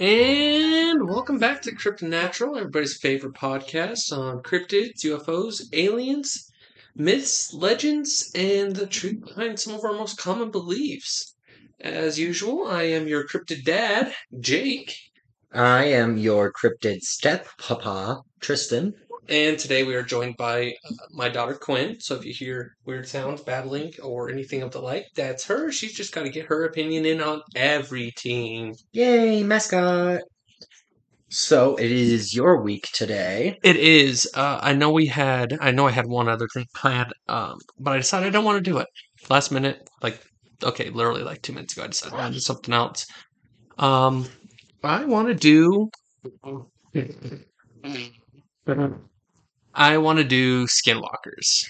And welcome back to Crypto Natural, everybody's favorite podcast on cryptids, UFOs, aliens, myths, legends, and the truth behind some of our most common beliefs. As usual, I am your cryptid dad, Jake, I am your cryptid steppapa, Tristan. And today we are joined by uh, my daughter Quinn. So if you hear weird sounds, babbling, or anything of the like, that's her. She's just got to get her opinion in on everything. Yay, mascot! So it is your week today. It is. Uh, I know we had. I know I had one other thing planned, um, but I decided I don't want to do it. Last minute, like okay, literally like two minutes ago, I decided I wanted to do something else. Um, I want to do. I want to do skinwalkers.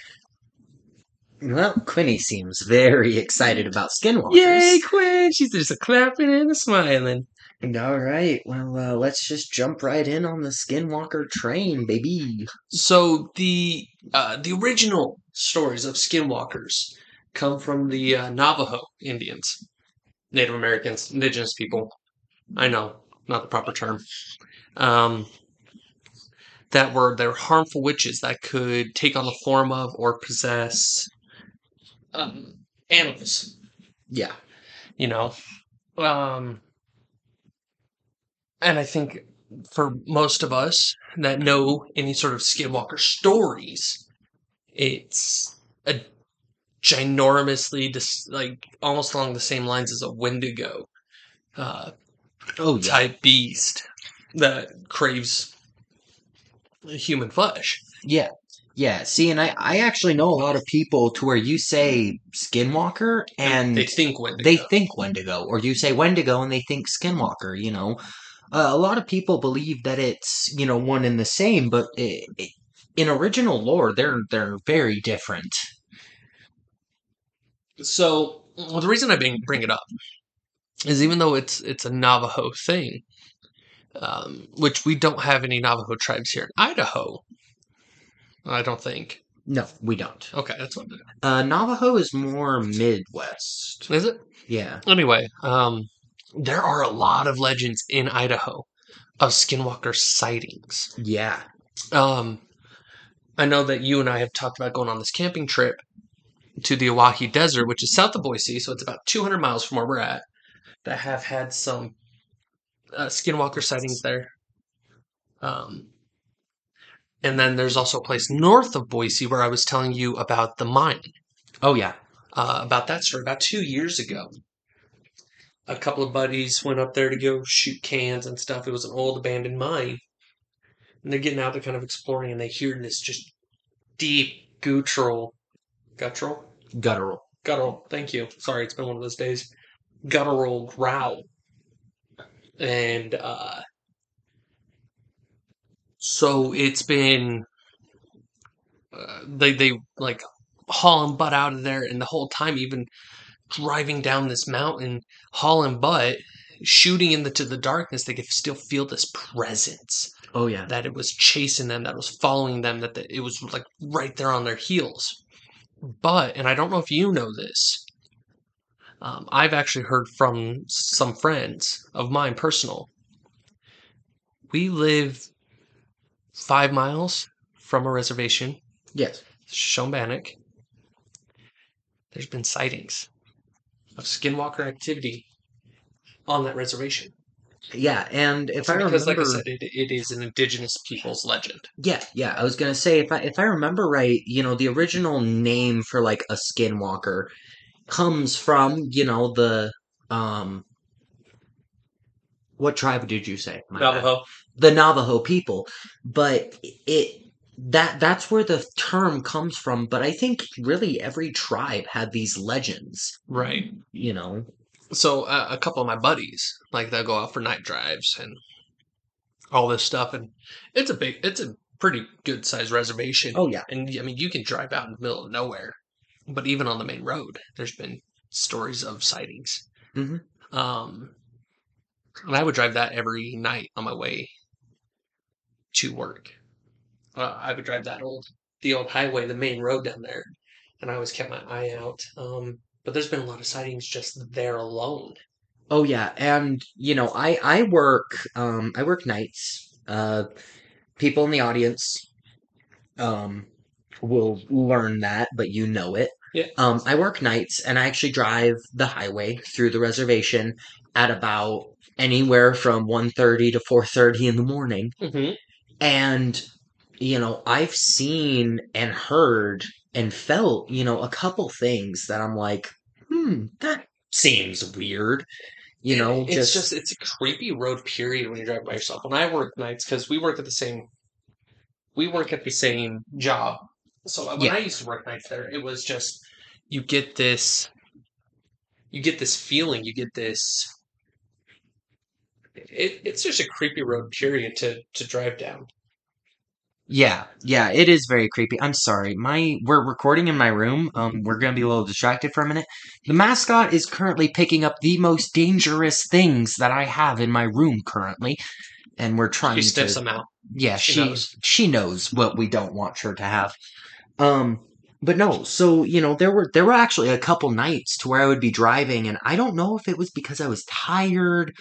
Well, Quinny seems very excited about skinwalkers. Yay, Quinn! She's just a clapping and a smiling. All right, well, uh, let's just jump right in on the skinwalker train, baby. So the uh, the original stories of skinwalkers come from the uh, Navajo Indians, Native Americans, indigenous people. I know, not the proper term. Um, that were they were harmful witches that could take on the form of or possess um, animals. Yeah. You know, um, and I think for most of us that know any sort of skinwalker stories, it's a ginormously dis- like almost along the same lines as a Wendigo uh, Oh, yeah. type beast that craves human flesh. Yeah. Yeah. See, and I, I actually know a lot of people to where you say skinwalker and they think Wendigo. they think Wendigo, or you say Wendigo and they think Skinwalker. You know, uh, a lot of people believe that it's you know one and the same, but it, it, in original lore, they're they're very different. So well, the reason I bring bring it up is even though it's it's a Navajo thing, um, which we don't have any Navajo tribes here in Idaho. I don't think. No, we don't. Okay, that's what Uh, Navajo is more Midwest. is it. Yeah. Anyway, um, there are a lot of legends in Idaho of skinwalker sightings. Yeah. Um, I know that you and I have talked about going on this camping trip to the Owyhee Desert, which is south of Boise, so it's about 200 miles from where we're at, that have had some uh, skinwalker sightings there. Um, and then there's also a place north of Boise where I was telling you about the mine, Oh yeah. uh, about that story about two years ago. A couple of buddies went up there to go shoot cans and stuff. It was an old abandoned mine. And they're getting out there kind of exploring and they hear this just deep guttural guttural? Guttural. Guttural. Thank you. Sorry, it's been one of those days. Guttural growl. And uh so it's been uh, they they like hauling butt out of there and the whole time even driving down this mountain hauling butt shooting into the darkness they could still feel this presence Oh yeah. that it was chasing them, that it was following them, that the, it was like right there on their heels. But, and I don't know if you know this, um, I've actually heard from some friends of mine, personal. We live five miles from a reservation, Yes. Shoshone-Bannock. There's been sightings of skinwalker activity on that reservation. Yeah, and if I because, remember, like I said, it, it is an indigenous people's legend. yeah, yeah, I was gonna say if I if I remember right, you know, the original name for like a skinwalker comes from you know the um. What tribe did you say? My bad. Navajo. the Navajo people, but it that that's where the term comes from. But I think really every tribe had these legends, Right. you know. so uh, a couple of my buddies like they'll go out for night drives and all this stuff and it's a big it's a pretty good sized reservation Oh yeah, and i mean you can drive out in the middle of nowhere but even on the main road there's been stories of sightings Mhm. um and i would drive that every night on my way to work uh, i would drive that old the old highway the main road down there and i always kept my eye out um but there's been a lot of sightings just there alone Oh yeah, and you know, I I work um I work nights. Uh people in the audience um will learn that, but you know it. Yeah. Um I work nights and I actually drive the highway through the reservation at about anywhere from 1:30 to 4:30 in the morning. Mm-hmm. And you know, I've seen and heard and felt, you know, a couple things that I'm like, "Hmm, that seems weird." You know, it's just, just it's a creepy road period when you drive by yourself. When I work nights, because we work at the same, we work at the same job. So when Yeah. I used to work nights there, it was just you get this, you get this feeling, you get this. It, it's just a creepy road period to to drive down. Yeah, yeah, it is very creepy. I'm sorry. My we're recording in my room. Um we're going to be a little distracted for a minute. The mascot is currently picking up the most dangerous things that I have in my room currently, and we're trying She sniffs to them out. Yeah, she she knows. she knows what we don't want her to have. Um but no, so you know, there were there were actually a couple nights to where I would be driving and I don't know if it was because I was tired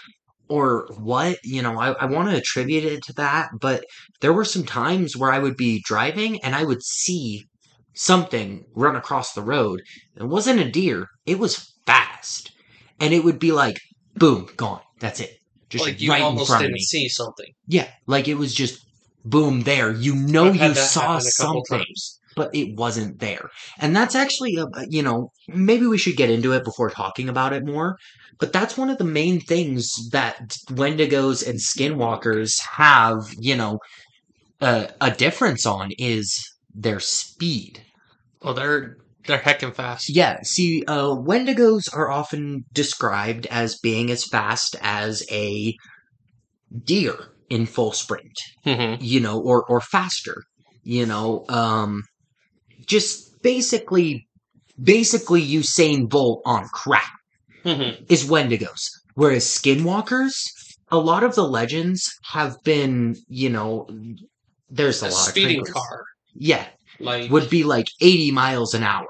or what, you know, I, I want to attribute it to that, but there were some times where I would be driving and I would see something run across the road. It wasn't a deer, it was fast. And it would be like, boom, gone. That's it. Just like you right in almost front didn't me. see something. Yeah, like it was just boom there. You know I've had you that saw happen a couple something, times. But it wasn't there. And that's actually a you know, maybe we should get into it before talking about it more. But that's one of the main things that Wendigos and Skinwalkers have, you know, a, a difference on is their speed. Oh, they're they're heckin' fast. Yeah, see, uh, Wendigos are often described as being as fast as a deer in full sprint Mm-hmm. you know, or or faster, you know, um, just basically, basically Usain Bolt on crack Mm-hmm. is Wendigos, whereas Skinwalkers, a lot of the legends have been, you know, there's a, A lot speeding of crinkles. car, yeah, like would be like 80 miles an hour,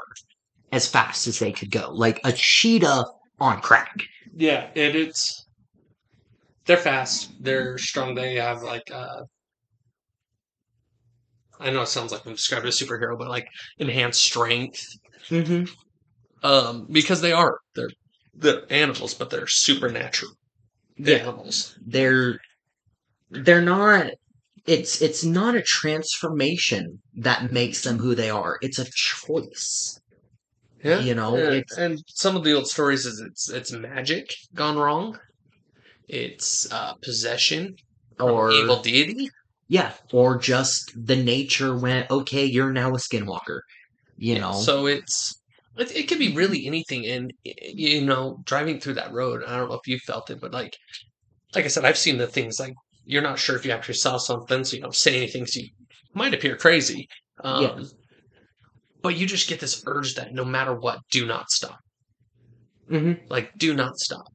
as fast as they could go, like a cheetah on crack. Yeah, and it's they're fast. They're strong. They have like uh I know it sounds like I'm describing a superhero, but like enhanced strength. Mm-hmm. Um, because they are they're they're animals, but they're supernatural Yeah. animals. they're they're not it's it's not a transformation that makes them who they are it's a choice Yeah, You know, and, and some of the old stories is it's it's magic gone wrong. It's uh, possession or evil deity. Yeah or just the nature went okay you're now a skinwalker you know So it's it, it could be really anything, and you know, driving through that road. I don't know if you felt it, but like, like I said, I've seen the things like you're not sure if you actually saw something, so you don't say anything. So you might appear crazy. Um, Yeah. But you just get this urge that no matter what, do not stop. hmm Like, do not stop.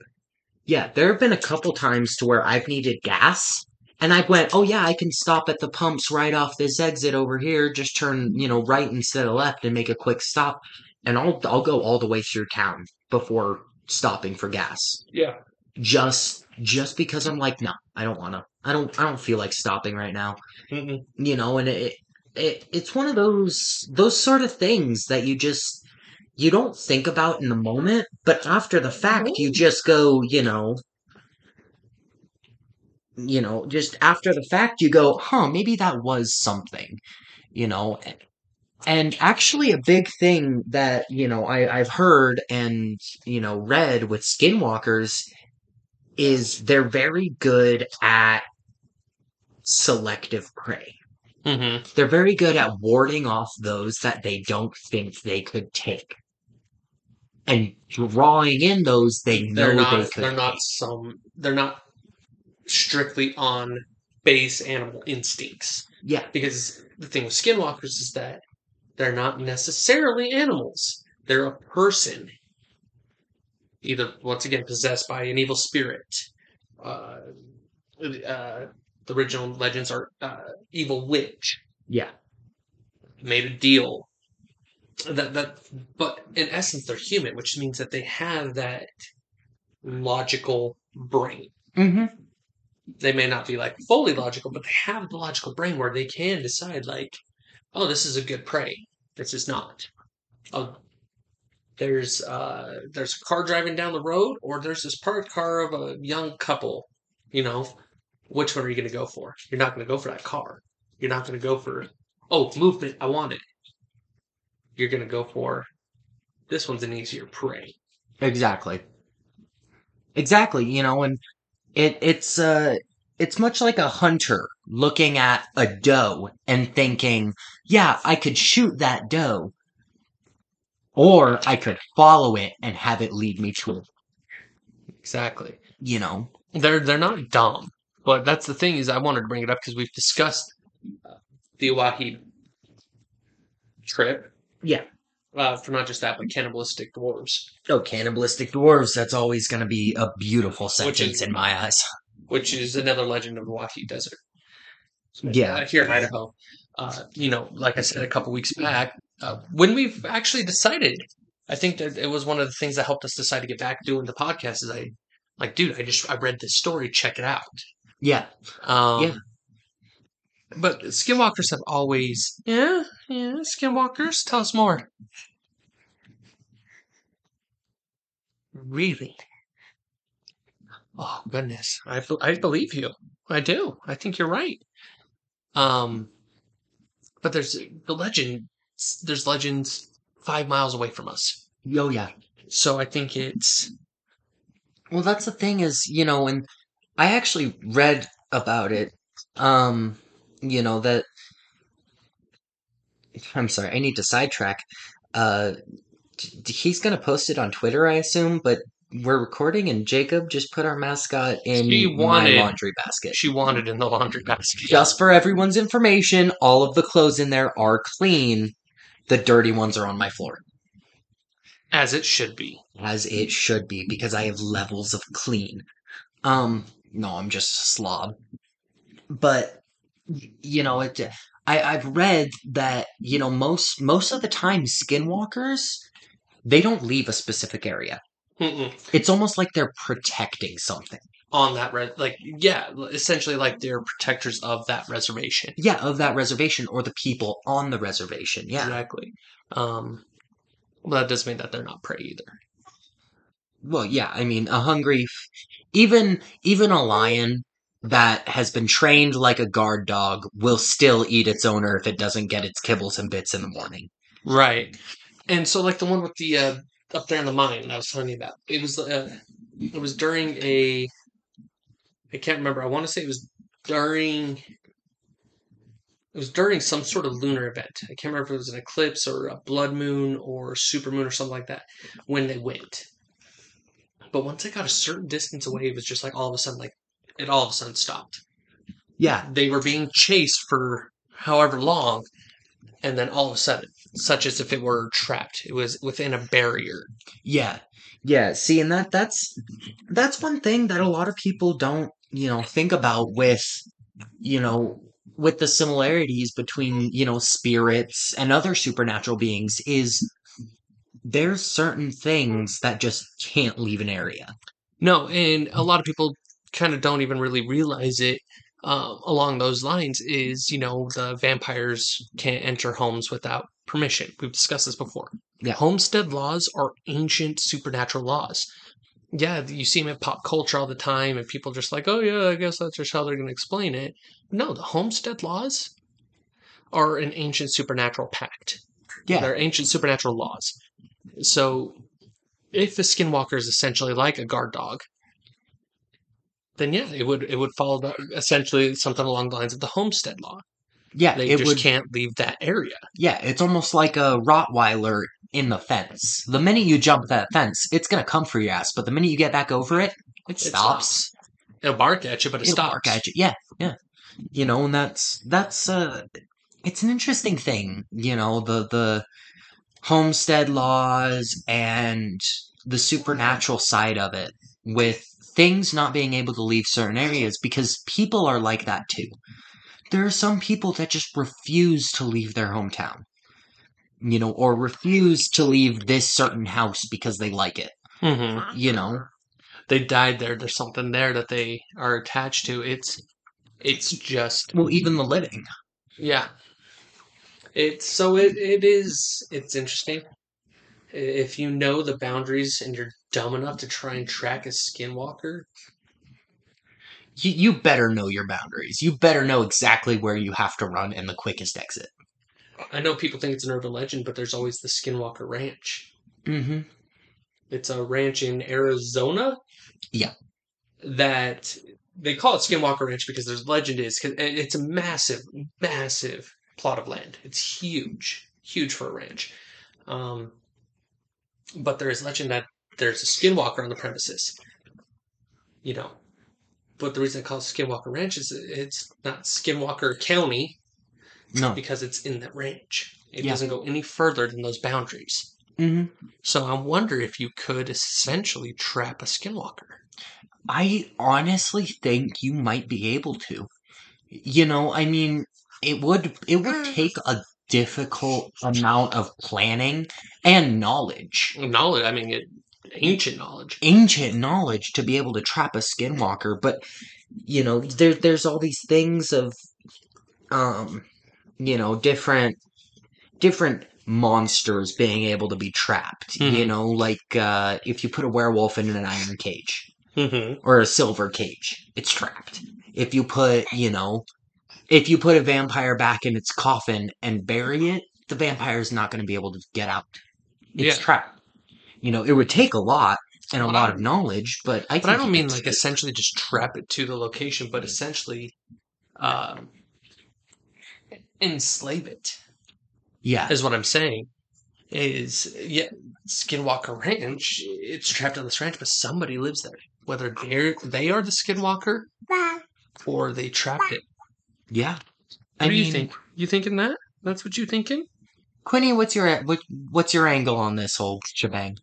yeah there have been a couple times to where i've needed gas and i went oh yeah i can stop at the pumps right off this exit over here just turn you know right instead of left and make a quick stop and i'll i'll go all the way through town before stopping for gas Yeah. just just because I'm like, no, I don't want to. I don't. I don't feel like stopping right now. Mm-mm. You know, and it, it it's one of those those sort of things that you just you don't think about in the moment, but after the fact, mm-hmm. you just go, you know, you know, just after the fact, you go, huh, maybe that was something, you know. And actually, a big thing that you know I, I've heard and you know read with skinwalkers is they're very good at selective prey. Mm-hmm. They're very good at warding off those that they don't think they could take. And drawing in those they know They're not. they could They're not some. They're not strictly on base animal instincts. Yeah. Because the thing with skinwalkers is that they're not necessarily animals. They're a person. Either, once again, possessed by an evil spirit. Uh, uh, the original legends are uh, evil witch Yeah. made a deal. That that, but in essence, they're human, which means that they have that logical brain. Mm-hmm. They may not be like fully logical, but they have the logical brain where they can decide like, oh, this is a good prey. This is not. Oh, there's uh there's a car driving down the road, or there's this parked car of a young couple. You know, which one are you going to go for? You're not going to go for that car. You're not going to go for oh movement. I want it. You're going to go for this one's an easier prey. Exactly. Exactly, you know, and it it's uh it's much like a hunter looking at a doe and thinking, yeah, I could shoot that doe. Or I could follow it and have it lead me to it, Exactly. you know. They're they're not dumb, but that's the thing is I wanted to bring it up because we've discussed the Owyhee trip. Yeah. Uh, for not just that, but cannibalistic dwarves, Oh, cannibalistic dwarves, that's always gonna be a beautiful Which sentence is- in my eyes. which is another legend of the Owyhee Desert. Yeah. uh, here in Idaho. Uh, you know, like I said a couple weeks back, uh, when we've actually decided, I think that it was one of the things that helped us decide to get back doing the podcast. Is I like, dude, I just I read this story, check it out. Yeah. Um, Yeah. But skinwalkers have always, yeah, yeah, skinwalkers. Tell us more. Really? Oh goodness, I I believe you. I do. I think you're right. Um, but there's the legend. There's legends five miles away from us. Oh yeah. So I think it's Well, that's the thing is, you know, and I actually read about it. Um, you know that. I'm sorry, I need to sidetrack. Uh, he's gonna post it on Twitter, I assume, but we're recording, and Jacob just put our mascot in She my laundry basket. she wanted in the laundry basket. Just for everyone's information, all of the clothes in there are clean. The dirty ones are on my floor. as it should be. as it should be because I have levels of clean. Um, no, I'm just a slob. But you know, it. I I've read that you know most most of the time skinwalkers they don't leave a specific area. Mm-mm. It's almost like they're protecting something. On that red, like yeah, essentially like they're protectors of that reservation. Yeah, of that reservation or the people on the reservation. Yeah. Exactly. Um, well, that doesn't mean that they're not prey either. Well, yeah, I mean, a hungry, even even a lion that has been trained like a guard dog will still eat its owner if it doesn't get its kibbles and bits in the morning. Right. And so, like the one with the uh, up there in the mine I was telling you about, it was uh, it was during a I can't remember. I want to say it was during it was during some sort of lunar event. I can't remember if it was an eclipse or a blood moon or super moon or something like that when they went. But once they got a certain distance away, it was just like all of a sudden, like it all of a sudden stopped. Yeah, They were being chased for however long, and then all of a sudden, such as if it were trapped, it was within a barrier. yeah, yeah. See, and that that's that's one thing that a lot of people don't, you know, think about with, you know, with the similarities between you know spirits and other supernatural beings is there's certain things that just can't leave an area. No, and a lot of people kind of don't even really realize it. Uh, along those lines, is you know the vampires can't enter homes without permission. We've discussed this before. Yeah. Homestead laws are ancient supernatural laws. Yeah, you see them in pop culture all the time, and people just like, oh yeah, I guess that's just how they're going to explain it. No, the homestead laws are an ancient supernatural pact. Yeah. They're ancient supernatural laws. So, if a skinwalker is essentially like a guard dog, then yeah, it would it would follow the, essentially something along the lines of the homestead law. Yeah, They it just would. can't leave that area. Yeah, it's almost like a Rottweiler in the fence. The minute you jump that fence, it's gonna come for your ass. But the minute you get back over it, it, It stops. It'll bark at you, but it It'll stops. bark at you. Yeah, yeah. You know, and that's that's uh, it's an interesting thing. You know, the the homestead laws and the supernatural side of it with things not being able to leave certain areas because people are like that too. There are some people that just refuse to leave their hometown. You know, or refuse to leave this certain house because they like it. hmm You know, they died there. There's something there that they are attached to. It's it's just Well, even the living. yeah. It's so it it is it's interesting. If you know the boundaries and you're dumb enough to try and track a skinwalker, You, you better know your boundaries. You better know exactly where you have to run and the quickest exit. I know people think it's an urban legend, but there's always the Skinwalker Ranch. Mm-hmm. It's a ranch in Arizona. Yeah. That they call it Skinwalker Ranch because there's legend is cause it's a massive, massive plot of land. It's huge, huge for a ranch. Um, but there is legend that there's a Skinwalker on the premises. You know, but the reason I call it Skinwalker Ranch is it's not Skinwalker County No. because it's in that range. It Yeah. doesn't go any further than those boundaries. Mm-hmm. So I wonder if you could essentially trap a skinwalker. I honestly think you might be able to. You know, I mean, it would it would take a difficult amount of planning and knowledge, Knowledge, I mean, it, ancient knowledge. ancient knowledge to be able to trap a skinwalker, but you know, there there's all these things of um you know, different different monsters being able to be trapped. You Mhm. know, like uh if you put a werewolf in an iron cage. Mm-hmm. or a silver cage. It's trapped. If you put, you know, if you put a vampire back in its coffin and bury it, the vampire is not going to be able to get out. It's Yeah. trapped. You know, it would take a lot and a lot of knowledge, but I. But I don't mean like essentially just trap it to the location, but essentially um, enslave it. Yeah, Is what I'm saying. Is yeah, Skinwalker Ranch. It's trapped on this ranch, but somebody lives there. Whether they're they are the Skinwalker or they trapped it. yeah. What I do you think? You thinking that? That's what you thinking? Quinny? What's your what, what's your angle on this whole shebang?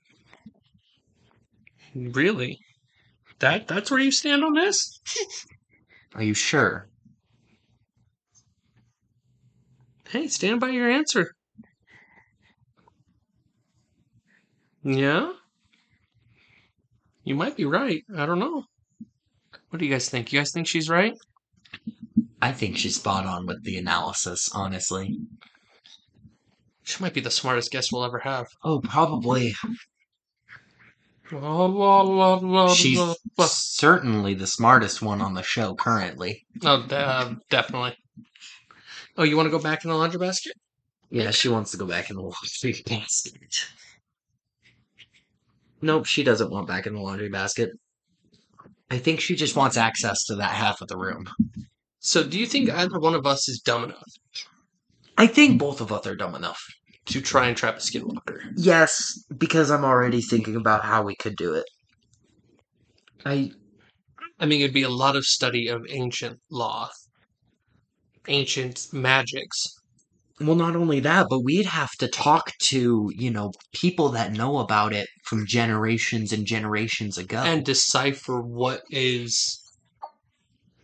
Really? That that's where you stand on this? Are you sure? Hey, stand by your answer. Yeah? You might be right. I don't know. What do you guys think? You guys think she's right? I think she's spot on with the analysis. Honestly. She might be the smartest guest we'll ever have. Oh, probably. She's la, la. certainly the smartest one on the show currently. Oh, uh, definitely. Oh, you want to go back in the laundry basket? Yeah, she wants to go back in the laundry basket. Nope, she doesn't want back in the laundry basket. I think she just wants access to that half of the room. So, do you think either one of us is dumb enough I think both of us are dumb enough. To try and trap a skinwalker? Yes, because I'm already thinking about how we could do it. I I mean, it'd be a lot of study of ancient law, ancient magics. well not only that, but we'd have to talk to, you know, people that know about it from generations and generations ago. and decipher what is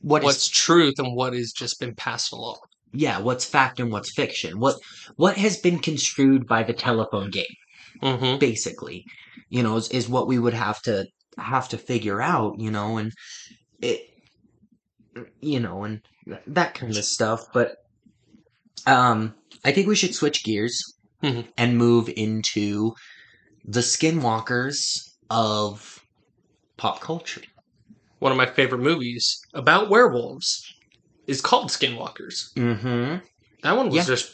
what is what's truth and what has just been passed along. Yeah, what's fact and what's fiction? What what has been construed by the telephone game? Mm-hmm. basically you know is, is what we would have to have to figure out you know and it you know and that kind of stuff but um i think we should switch gears Mhm. and move into the skinwalkers of pop culture One of my favorite movies about werewolves is called Skinwalkers. mm-hmm That one was Yeah. just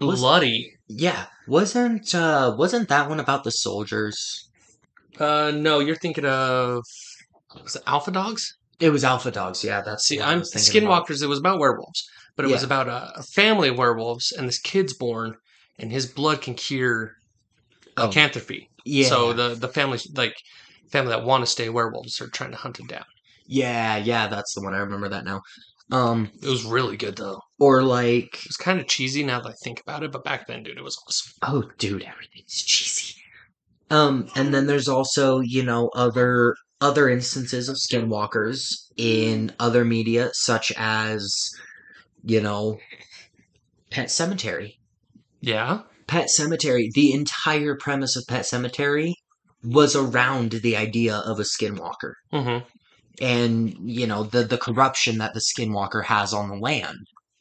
Was- bloody. yeah wasn't uh wasn't that one about the soldiers Uh, no, you're thinking of was it Alpha Dogs? it was alpha dogs yeah that's See, I'm thinking about. Skinwalkers. It was about werewolves, but it was about a, a family of werewolves, and this kid's born, and his blood can cure Oh. lycanthropy. yeah So the the family like family that want to stay werewolves are trying to hunt him down. Yeah, yeah, that's the one. I remember that now. Um, It was really good though. or like, It was kind of cheesy now that I think about it, but back then, dude, it was awesome. oh, dude, everything's cheesy. Um, and then there's also, you know, other other instances of skinwalkers in other media, such as, you know, Pet Sematary. Yeah. Pet Sematary. The entire premise of Pet Sematary was around the idea of a skinwalker Mm-hmm. And you know the the corruption that the skinwalker has on the land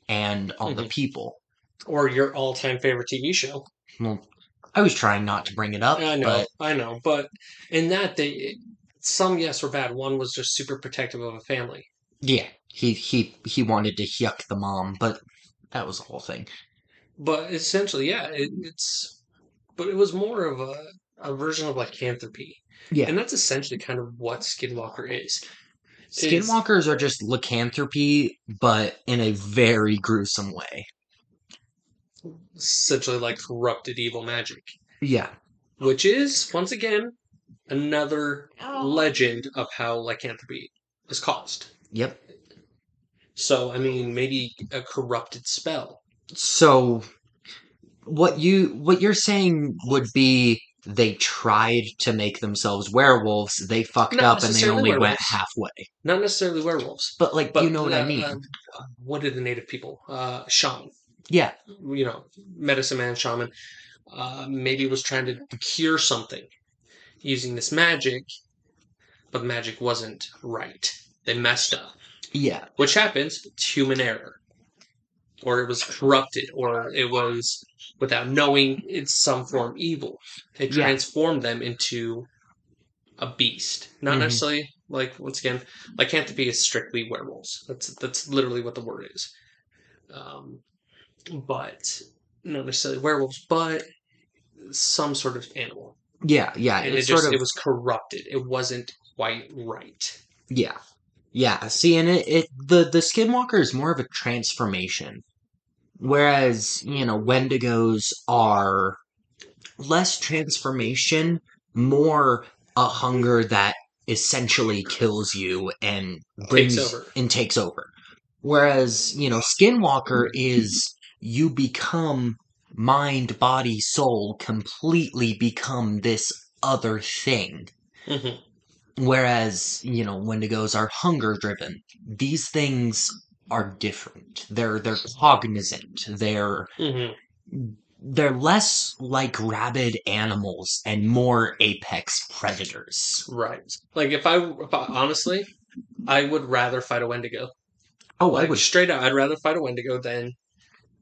and on the Mhm. people. Or your all-time favorite TV show. Well, I was trying not to bring it up, I know, but I know, but in that they, some yes were bad. One was just super protective of a family. yeah, he he he wanted to yuck the mom, but that was the whole thing. But essentially, yeah, it, it's, but it was more of a, a version of lycanthropy. Yeah. And that's essentially kind of what Skinwalker is. Is- Skinwalkers are just lycanthropy, but in a very gruesome way. essentially like corrupted evil magic, Yeah. which is, once again, another legend of how lycanthropy is caused. Yep. So, I mean, maybe a corrupted spell. So what you what you're saying would be they tried to make themselves werewolves, they fucked Not up and they only went halfway. Not necessarily werewolves, But like but you know what uh, I mean. uh, what did the native people? Uh, shaman. yeah. you know, medicine man, shaman, uh, maybe was trying to cure something using this magic, but the magic wasn't right. They messed up, Yeah. which happens. It's human error, or it was corrupted, or it was without knowing it's some form evil. It Yeah. transformed them into a beast, not Mhm. necessarily like once again, lycanthropy is strictly werewolves. That's that's literally what the word is. Um, but not necessarily werewolves, but some sort of animal. Yeah, yeah. And it It's just sort of it was corrupted. It wasn't quite right. Yeah. Yeah. See, and it, it the the skinwalker is more of a transformation. Whereas, you know, Wendigos are less transformation, more a hunger that essentially kills you and brings over. and takes over. Whereas, you know, Skinwalker is you become mind, body, soul, completely become this other thing. hmm Whereas, you know, Wendigos are hunger driven. These things are different. They're they're cognizant. They're hmm they're less like rabid animals and more apex predators. Right. Like if I, if I honestly, I would rather fight a Wendigo. Oh, Like I would straight out, I'd rather fight a Wendigo than,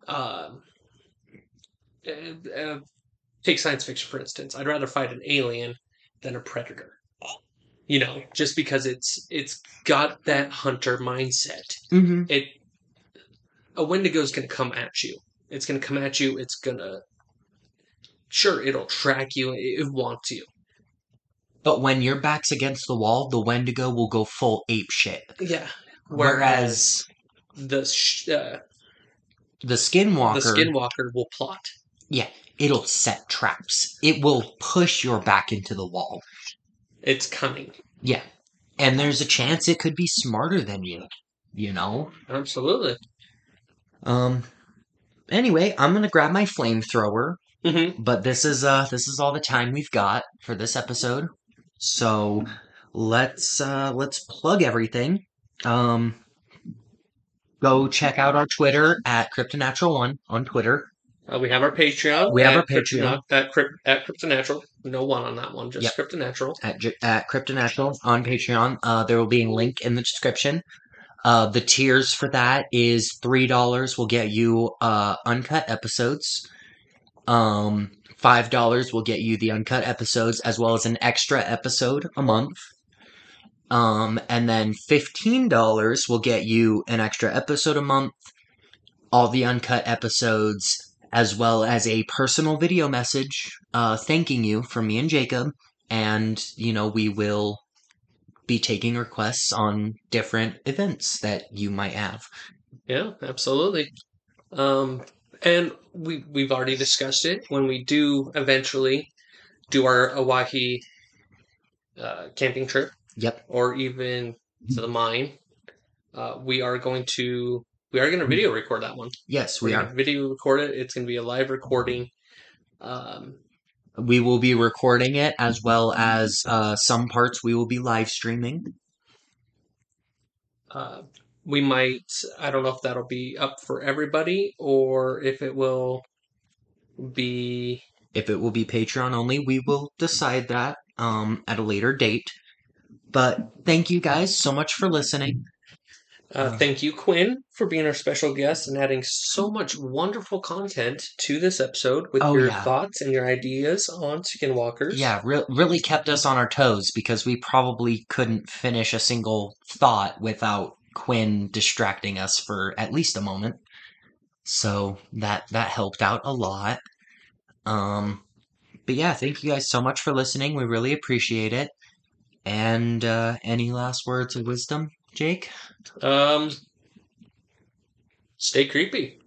uh, uh, uh, take science fiction for instance. I'd rather fight an alien than a predator. You know, just because it's it's got that hunter mindset. hmm It a Wendigo's gonna come at you. It's gonna come at you. It's gonna sure it'll track you. It, it wants you. But when your back's against the wall, the Wendigo will go full ape shit. Yeah. Whereas the sh- uh, the Skinwalker, the Skinwalker will plot. Yeah, it'll set traps. It will push your back into the wall. It's coming. Yeah. And there's a chance it could be smarter than you. You know? Absolutely. Um anyway, I'm gonna grab my flamethrower, Mm-hmm. but this is uh this is all the time we've got for this episode. So let's uh let's plug everything. Um go check out our Twitter at Cryptonatural1 on Twitter. Uh, we have our Patreon. We have our Patreon. At, Crypt, at Cryptonatural. No one on that one, just Yep. Cryptonatural. at, at Cryptonatural on Patreon. Uh, there will be a link in the description. Uh, the tiers for that is three dollars will get you uh, uncut episodes. Um, five dollars will get you the uncut episodes as well as an extra episode a month. Um, and then fifteen dollars will get you an extra episode a month, all the uncut episodes, as well as a personal video message uh, thanking you from me and Jacob and you know we will be taking requests on different events that you might have Yeah, absolutely. Um, and we we've already discussed it. When we do eventually do our Owyhee uh, camping trip, yep or even to the mine, uh, we are going to we are going to video record that one. yes we are video record it. It's going to be a live recording. Um, we will be recording it as well as uh, some parts we will be live streaming uh, we might. I don't know if that'll be up for everybody or if it will be. if it will be patreon only we will decide that um, at a later date. But thank you guys so much for listening. Uh, thank you, Quinn, for being our special guest and adding so much wonderful content to this episode with Oh, your yeah. thoughts and your ideas on skinwalkers. Yeah, re- really kept us on our toes because we probably couldn't finish a single thought without Quinn distracting us for at least a moment. So that that helped out a lot. Um, but yeah, thank you guys so much for listening. We really appreciate it. And uh, any last words of wisdom, Jake? Um, stay creepy.